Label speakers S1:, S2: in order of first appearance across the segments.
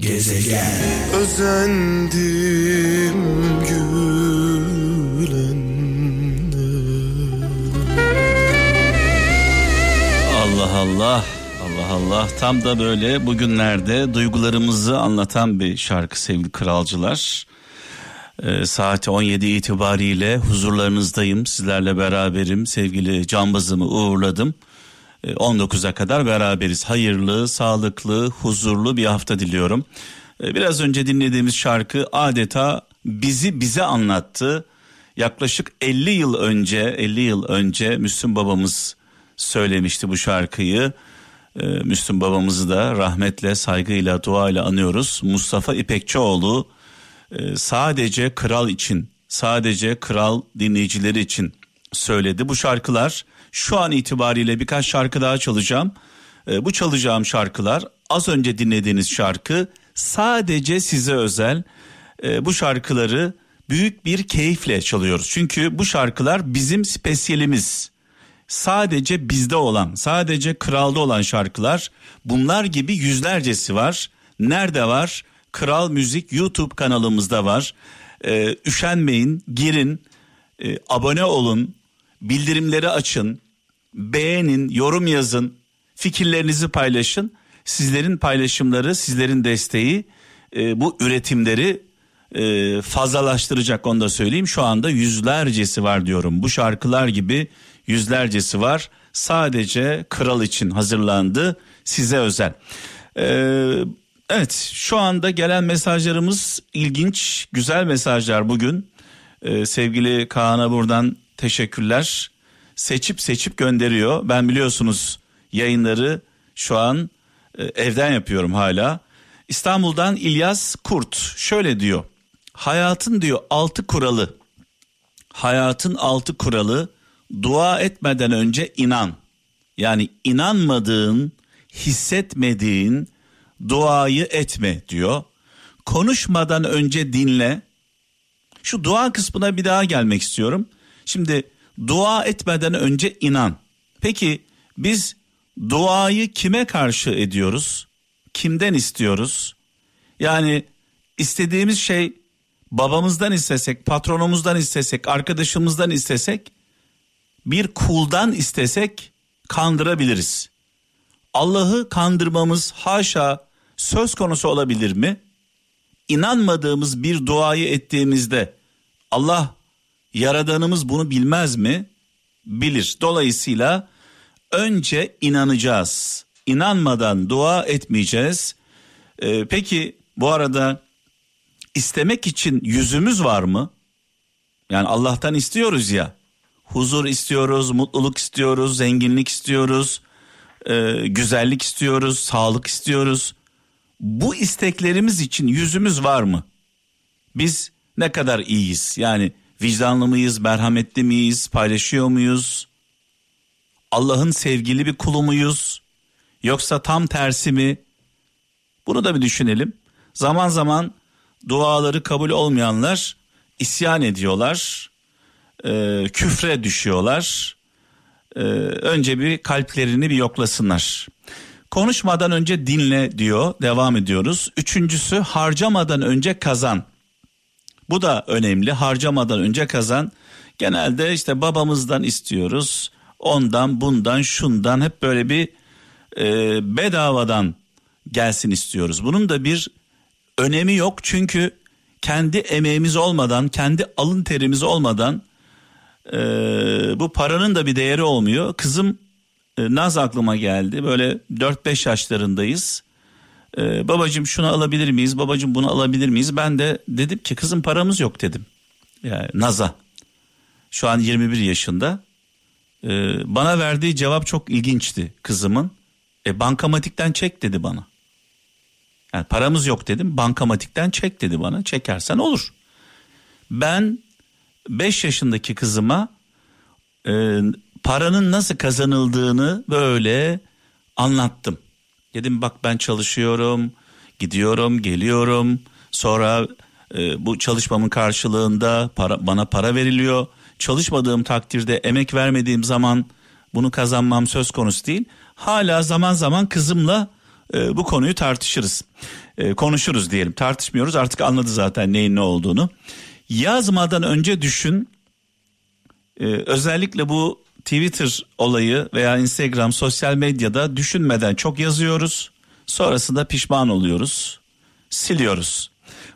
S1: Gezegen
S2: Özendim
S3: Allah Allah Allah Allah tam da böyle bugünlerde duygularımızı anlatan bir şarkı sevgili kralcılar. Ee, saati 17 itibariyle huzurlarınızdayım sizlerle beraberim sevgili cambazımı uğurladım. Ee, 19'a kadar beraberiz hayırlı sağlıklı huzurlu bir hafta diliyorum. Ee, biraz önce dinlediğimiz şarkı adeta bizi bize anlattı. Yaklaşık 50 yıl önce 50 yıl önce Müslüm babamız söylemişti bu şarkıyı. Ee, Müslüm babamızı da rahmetle, saygıyla, duayla anıyoruz. Mustafa İpekçioğlu e, sadece kral için, sadece kral dinleyicileri için söyledi. Bu şarkılar şu an itibariyle birkaç şarkı daha çalacağım. Ee, bu çalacağım şarkılar az önce dinlediğiniz şarkı sadece size özel. Ee, bu şarkıları büyük bir keyifle çalıyoruz. Çünkü bu şarkılar bizim spesiyelimiz sadece bizde olan, sadece kralda olan şarkılar bunlar gibi yüzlercesi var. Nerede var? Kral Müzik YouTube kanalımızda var. Ee, üşenmeyin, girin, e, abone olun, bildirimleri açın, beğenin, yorum yazın, fikirlerinizi paylaşın. Sizlerin paylaşımları, sizlerin desteği e, bu üretimleri e, fazlalaştıracak onu da söyleyeyim. Şu anda yüzlercesi var diyorum. Bu şarkılar gibi yüzlercesi var. Sadece kral için hazırlandı size özel. Ee, evet şu anda gelen mesajlarımız ilginç güzel mesajlar bugün. Ee, sevgili Kaan'a buradan teşekkürler. Seçip seçip gönderiyor. Ben biliyorsunuz yayınları şu an e, evden yapıyorum hala. İstanbul'dan İlyas Kurt şöyle diyor. Hayatın diyor altı kuralı. Hayatın altı kuralı dua etmeden önce inan. Yani inanmadığın, hissetmediğin duayı etme diyor. Konuşmadan önce dinle. Şu dua kısmına bir daha gelmek istiyorum. Şimdi dua etmeden önce inan. Peki biz duayı kime karşı ediyoruz? Kimden istiyoruz? Yani istediğimiz şey babamızdan istesek, patronumuzdan istesek, arkadaşımızdan istesek bir kuldan istesek kandırabiliriz. Allah'ı kandırmamız haşa söz konusu olabilir mi? İnanmadığımız bir duayı ettiğimizde Allah yaradanımız bunu bilmez mi? Bilir. Dolayısıyla önce inanacağız. İnanmadan dua etmeyeceğiz. Ee, peki bu arada istemek için yüzümüz var mı? Yani Allah'tan istiyoruz ya huzur istiyoruz, mutluluk istiyoruz, zenginlik istiyoruz, e, güzellik istiyoruz, sağlık istiyoruz. Bu isteklerimiz için yüzümüz var mı? Biz ne kadar iyiyiz? Yani vicdanlı mıyız, merhametli miyiz, paylaşıyor muyuz? Allah'ın sevgili bir kulu muyuz? Yoksa tam tersi mi? Bunu da bir düşünelim. Zaman zaman duaları kabul olmayanlar isyan ediyorlar e, küfre düşüyorlar. E, önce bir kalplerini bir yoklasınlar. Konuşmadan önce dinle diyor. Devam ediyoruz. Üçüncüsü harcamadan önce kazan. Bu da önemli. Harcamadan önce kazan. Genelde işte babamızdan istiyoruz. Ondan, bundan, şundan hep böyle bir e, bedavadan gelsin istiyoruz. Bunun da bir önemi yok çünkü kendi emeğimiz olmadan, kendi alın terimiz olmadan e, bu paranın da bir değeri olmuyor. Kızım e, Naz aklıma geldi. Böyle 4-5 yaşlarındayız. E, babacım şunu alabilir miyiz? Babacım bunu alabilir miyiz? Ben de dedim ki kızım paramız yok dedim. Yani Naz'a. Şu an 21 yaşında. E, bana verdiği cevap çok ilginçti kızımın. E, bankamatikten çek dedi bana. Yani paramız yok dedim. Bankamatikten çek dedi bana. Çekersen olur. Ben 5 yaşındaki kızıma e, paranın nasıl kazanıldığını böyle anlattım. Dedim bak ben çalışıyorum, gidiyorum, geliyorum. Sonra e, bu çalışmamın karşılığında para, bana para veriliyor. Çalışmadığım takdirde emek vermediğim zaman bunu kazanmam söz konusu değil. Hala zaman zaman kızımla e, bu konuyu tartışırız. e, konuşuruz diyelim. Tartışmıyoruz artık anladı zaten neyin ne olduğunu. Yazmadan önce düşün. E, özellikle bu Twitter olayı veya Instagram sosyal medyada düşünmeden çok yazıyoruz. Sonrasında pişman oluyoruz. Siliyoruz.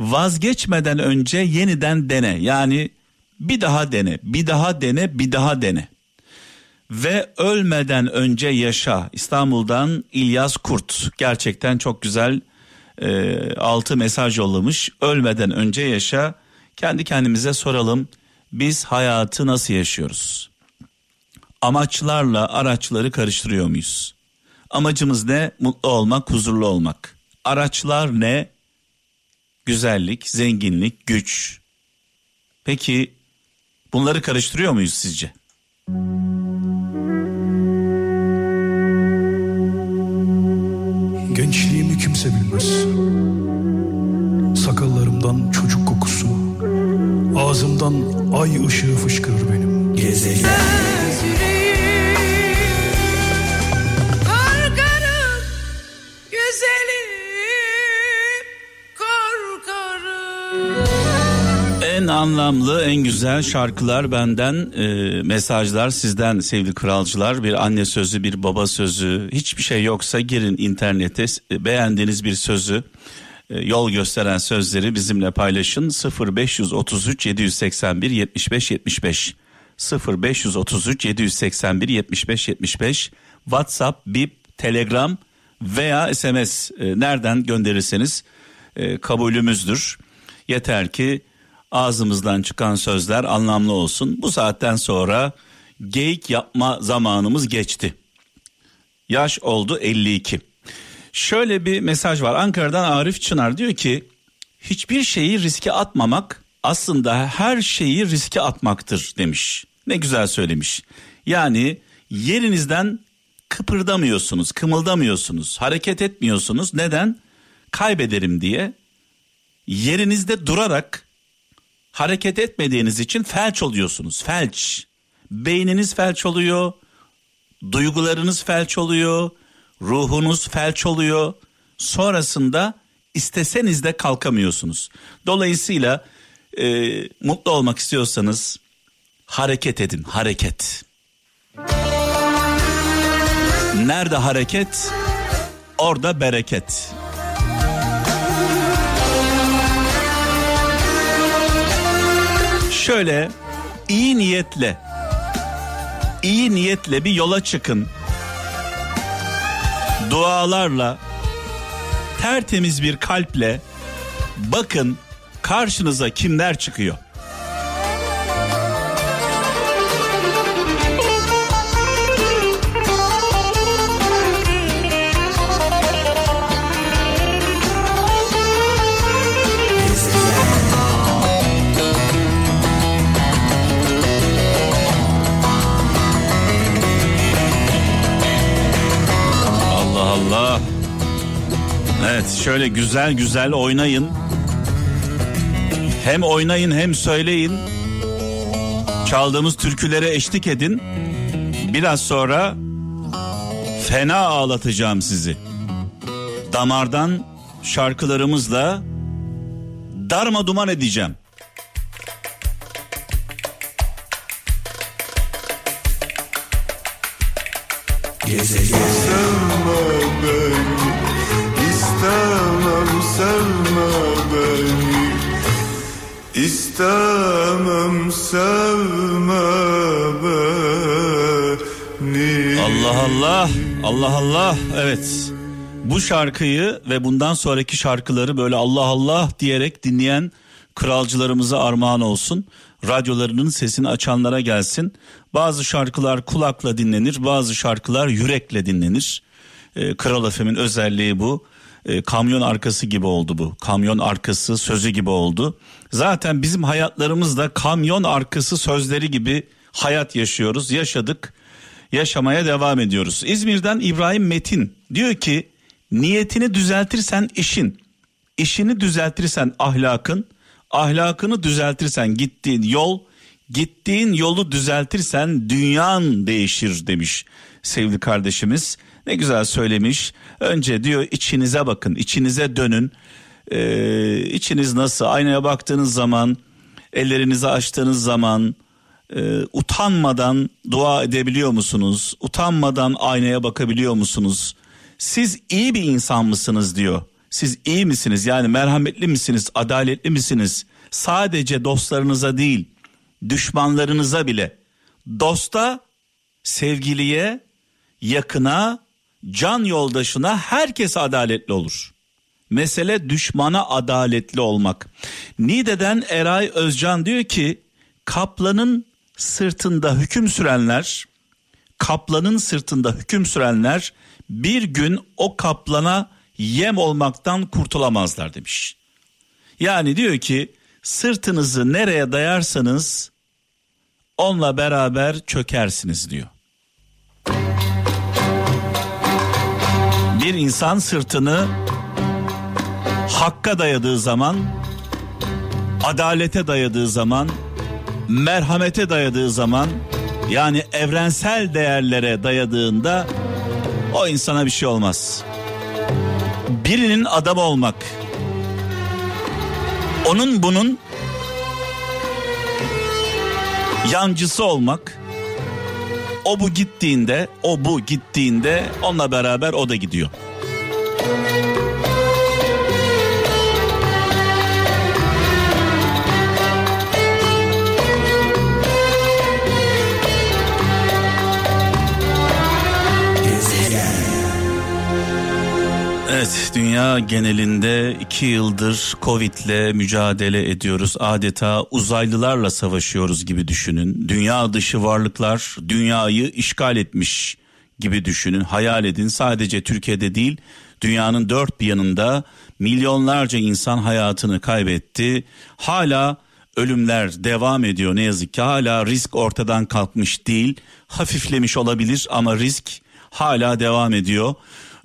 S3: Vazgeçmeden önce yeniden dene. Yani bir daha dene, bir daha dene, bir daha dene. Ve ölmeden önce yaşa. İstanbul'dan İlyas Kurt. Gerçekten çok güzel e, altı mesaj yollamış. Ölmeden önce yaşa. Kendi kendimize soralım. Biz hayatı nasıl yaşıyoruz? Amaçlarla araçları karıştırıyor muyuz? Amacımız ne? Mutlu olmak, huzurlu olmak. Araçlar ne? Güzellik, zenginlik, güç. Peki bunları karıştırıyor muyuz sizce?
S1: Gençliğimi kimse bilmez. Sakallarımdan çocuk kokusu, ağzımdan ay ışığı fışkırır benim. Gezegen.
S3: En anlamlı, en güzel şarkılar benden, e, mesajlar sizden sevgili kralcılar. Bir anne sözü, bir baba sözü, hiçbir şey yoksa girin internete e, beğendiğiniz bir sözü, e, yol gösteren sözleri bizimle paylaşın. 0533 781 75 75 0533 781 75 75 WhatsApp, Bip, Telegram veya SMS e, nereden gönderirseniz e, kabulümüzdür. Yeter ki ağzımızdan çıkan sözler anlamlı olsun. Bu saatten sonra geyik yapma zamanımız geçti. Yaş oldu 52. Şöyle bir mesaj var. Ankara'dan Arif Çınar diyor ki hiçbir şeyi riske atmamak aslında her şeyi riske atmaktır demiş. Ne güzel söylemiş. Yani yerinizden kıpırdamıyorsunuz, kımıldamıyorsunuz, hareket etmiyorsunuz. Neden? Kaybederim diye. Yerinizde durarak hareket etmediğiniz için felç oluyorsunuz. Felç. Beyniniz felç oluyor. Duygularınız felç oluyor. Ruhunuz felç oluyor. Sonrasında isteseniz de kalkamıyorsunuz. Dolayısıyla e, mutlu olmak istiyorsanız hareket edin. Hareket. Nerede hareket? Orada bereket. Şöyle iyi niyetle iyi niyetle bir yola çıkın. Dualarla tertemiz bir kalple bakın karşınıza kimler çıkıyor. Evet şöyle güzel güzel oynayın. Hem oynayın hem söyleyin. Çaldığımız türkülere eşlik edin. Biraz sonra fena ağlatacağım sizi. Damardan şarkılarımızla darma duman edeceğim.
S2: Gezegen. İstemem sevme beni
S3: Allah Allah Allah Allah evet bu şarkıyı ve bundan sonraki şarkıları böyle Allah Allah diyerek dinleyen kralcılarımıza armağan olsun. Radyolarının sesini açanlara gelsin. Bazı şarkılar kulakla dinlenir, bazı şarkılar yürekle dinlenir. Ee, Kral Efem'in özelliği bu e, kamyon arkası gibi oldu bu. Kamyon arkası sözü gibi oldu. Zaten bizim hayatlarımızda kamyon arkası sözleri gibi hayat yaşıyoruz. Yaşadık. Yaşamaya devam ediyoruz. İzmir'den İbrahim Metin diyor ki niyetini düzeltirsen işin, işini düzeltirsen ahlakın, ahlakını düzeltirsen gittiğin yol, gittiğin yolu düzeltirsen dünyan değişir demiş sevgili kardeşimiz. Ne güzel söylemiş. Önce diyor içinize bakın, içinize dönün. Ee, içiniz nasıl? Aynaya baktığınız zaman, ellerinizi açtığınız zaman e, utanmadan dua edebiliyor musunuz? Utanmadan aynaya bakabiliyor musunuz? Siz iyi bir insan mısınız diyor. Siz iyi misiniz? Yani merhametli misiniz? Adaletli misiniz? Sadece dostlarınıza değil, düşmanlarınıza bile. Dosta, sevgiliye, yakına, can yoldaşına herkes adaletli olur. Mesele düşmana adaletli olmak. Nide'den Eray Özcan diyor ki kaplanın sırtında hüküm sürenler kaplanın sırtında hüküm sürenler bir gün o kaplana yem olmaktan kurtulamazlar demiş. Yani diyor ki sırtınızı nereye dayarsanız onunla beraber çökersiniz diyor. Bir insan sırtını hakka dayadığı zaman, adalete dayadığı zaman, merhamete dayadığı zaman, yani evrensel değerlere dayadığında o insana bir şey olmaz. Birinin adam olmak, onun bunun yancısı olmak, o bu gittiğinde, o bu gittiğinde onunla beraber o da gidiyor. Evet dünya genelinde iki yıldır Covid'le mücadele ediyoruz. Adeta uzaylılarla savaşıyoruz gibi düşünün. Dünya dışı varlıklar dünyayı işgal etmiş gibi düşünün. Hayal edin sadece Türkiye'de değil dünyanın dört bir yanında milyonlarca insan hayatını kaybetti. Hala ölümler devam ediyor ne yazık ki hala risk ortadan kalkmış değil hafiflemiş olabilir ama risk hala devam ediyor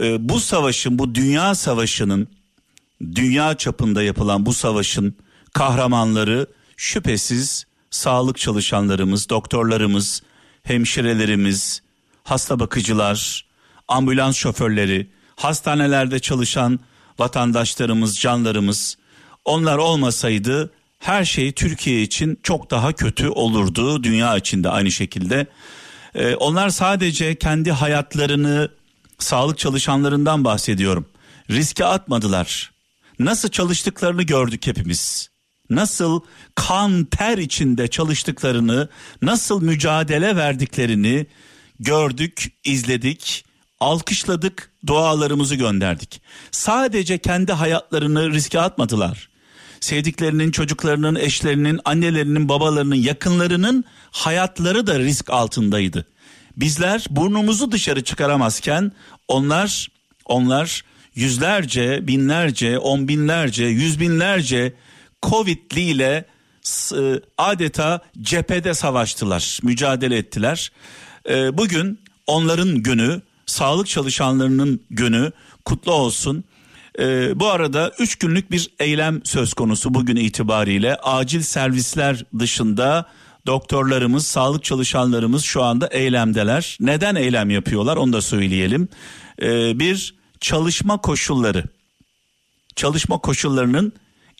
S3: e, bu savaşın bu dünya savaşının dünya çapında yapılan bu savaşın kahramanları şüphesiz sağlık çalışanlarımız, doktorlarımız, hemşirelerimiz, hasta bakıcılar, ambulans şoförleri, hastanelerde çalışan vatandaşlarımız, canlarımız onlar olmasaydı her şey Türkiye için çok daha kötü olurdu dünya içinde aynı şekilde. Ee, onlar sadece kendi hayatlarını sağlık çalışanlarından bahsediyorum. Riske atmadılar. Nasıl çalıştıklarını gördük hepimiz. Nasıl kan ter içinde çalıştıklarını, nasıl mücadele verdiklerini gördük, izledik, alkışladık, dualarımızı gönderdik. Sadece kendi hayatlarını riske atmadılar. Sevdiklerinin, çocuklarının, eşlerinin, annelerinin, babalarının, yakınlarının hayatları da risk altındaydı. Bizler burnumuzu dışarı çıkaramazken onlar onlar yüzlerce, binlerce, on binlerce, yüz binlerce Covid'li ile e, adeta cephede savaştılar, mücadele ettiler. E, bugün onların günü, sağlık çalışanlarının günü kutlu olsun. E, bu arada üç günlük bir eylem söz konusu bugün itibariyle acil servisler dışında doktorlarımız, sağlık çalışanlarımız şu anda eylemdeler. Neden eylem yapıyorlar onu da söyleyelim. Ee, bir çalışma koşulları, çalışma koşullarının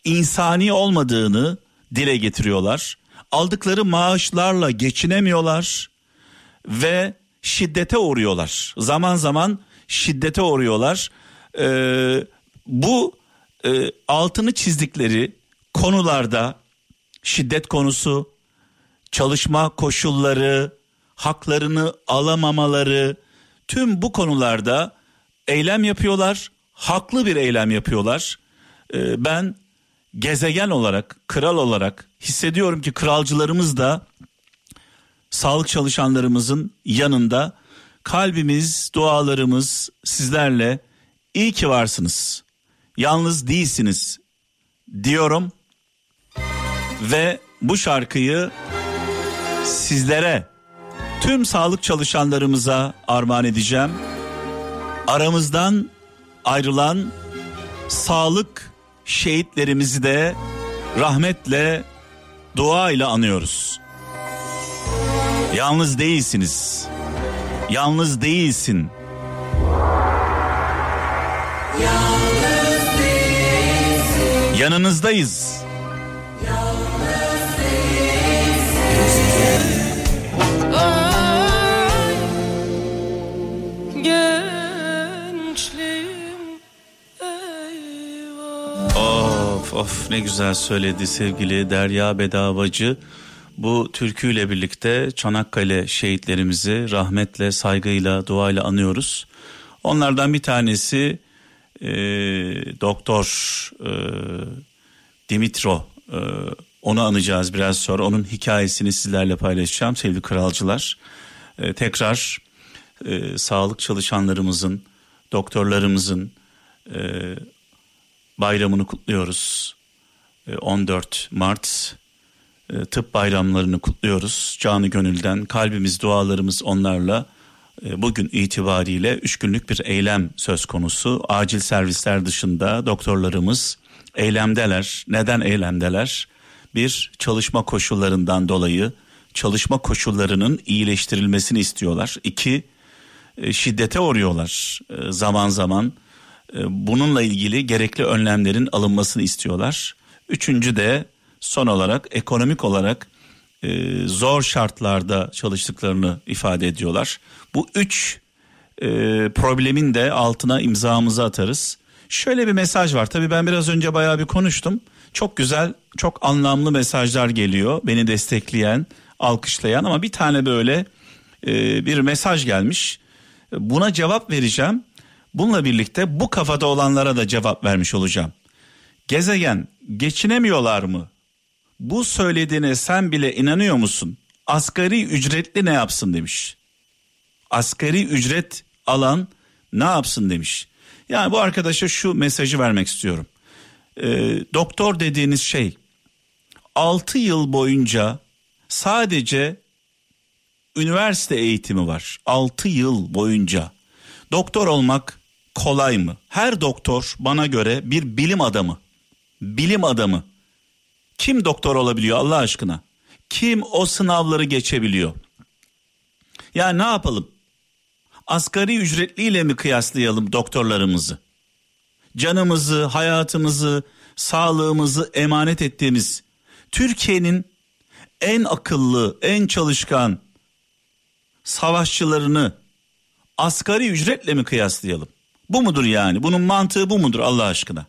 S3: insani olmadığını dile getiriyorlar. Aldıkları maaşlarla geçinemiyorlar ve şiddete uğruyorlar. Zaman zaman şiddete uğruyorlar. Ee, bu e, altını çizdikleri konularda şiddet konusu, çalışma koşulları, haklarını alamamaları tüm bu konularda eylem yapıyorlar. Haklı bir eylem yapıyorlar. Ee, ben gezegen olarak, kral olarak hissediyorum ki kralcılarımız da sağlık çalışanlarımızın yanında kalbimiz, dualarımız sizlerle iyi ki varsınız. Yalnız değilsiniz diyorum ve bu şarkıyı sizlere tüm sağlık çalışanlarımıza armağan edeceğim. Aramızdan ayrılan sağlık şehitlerimizi de rahmetle dua ile anıyoruz. Yalnız değilsiniz. Yalnız değilsin. Yalnız değilsin. Yanınızdayız. Of ne güzel söyledi sevgili Derya Bedavacı. Bu türküyle birlikte Çanakkale şehitlerimizi rahmetle, saygıyla, duayla anıyoruz. Onlardan bir tanesi e, Doktor e, Dimitro. E, onu anacağız biraz sonra. Onun hikayesini sizlerle paylaşacağım sevgili kralcılar. E, tekrar e, sağlık çalışanlarımızın, doktorlarımızın e, bayramını kutluyoruz. E, 14 Mart e, tıp bayramlarını kutluyoruz. Canı gönülden kalbimiz dualarımız onlarla e, bugün itibariyle üç günlük bir eylem söz konusu. Acil servisler dışında doktorlarımız eylemdeler. Neden eylemdeler? Bir çalışma koşullarından dolayı çalışma koşullarının iyileştirilmesini istiyorlar. İki e, şiddete uğruyorlar zaman zaman. Bununla ilgili gerekli önlemlerin alınmasını istiyorlar. Üçüncü de son olarak ekonomik olarak e, zor şartlarda çalıştıklarını ifade ediyorlar. Bu üç e, problemin de altına imzamızı atarız. Şöyle bir mesaj var. Tabii ben biraz önce bayağı bir konuştum. Çok güzel, çok anlamlı mesajlar geliyor. Beni destekleyen, alkışlayan ama bir tane böyle e, bir mesaj gelmiş. Buna cevap vereceğim. Bununla birlikte bu kafada olanlara da cevap vermiş olacağım. Gezegen geçinemiyorlar mı? Bu söylediğine sen bile inanıyor musun? Asgari ücretli ne yapsın demiş. Asgari ücret alan ne yapsın demiş. Yani bu arkadaşa şu mesajı vermek istiyorum. E, doktor dediğiniz şey 6 yıl boyunca sadece üniversite eğitimi var. 6 yıl boyunca. Doktor olmak kolay mı? Her doktor bana göre bir bilim adamı. Bilim adamı. Kim doktor olabiliyor Allah aşkına? Kim o sınavları geçebiliyor? Ya ne yapalım? Asgari ücretliyle mi kıyaslayalım doktorlarımızı? Canımızı, hayatımızı, sağlığımızı emanet ettiğimiz Türkiye'nin en akıllı, en çalışkan savaşçılarını asgari ücretle mi kıyaslayalım? Bu mudur yani? Bunun mantığı bu mudur Allah aşkına?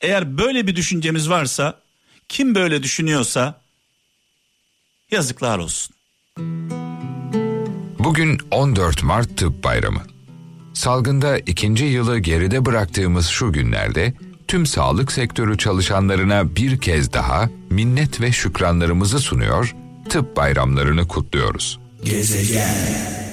S3: Eğer böyle bir düşüncemiz varsa kim böyle düşünüyorsa yazıklar olsun.
S4: Bugün 14 Mart Tıp Bayramı. Salgında ikinci yılı geride bıraktığımız şu günlerde tüm sağlık sektörü çalışanlarına bir kez daha minnet ve şükranlarımızı sunuyor, tıp bayramlarını kutluyoruz. Gezegen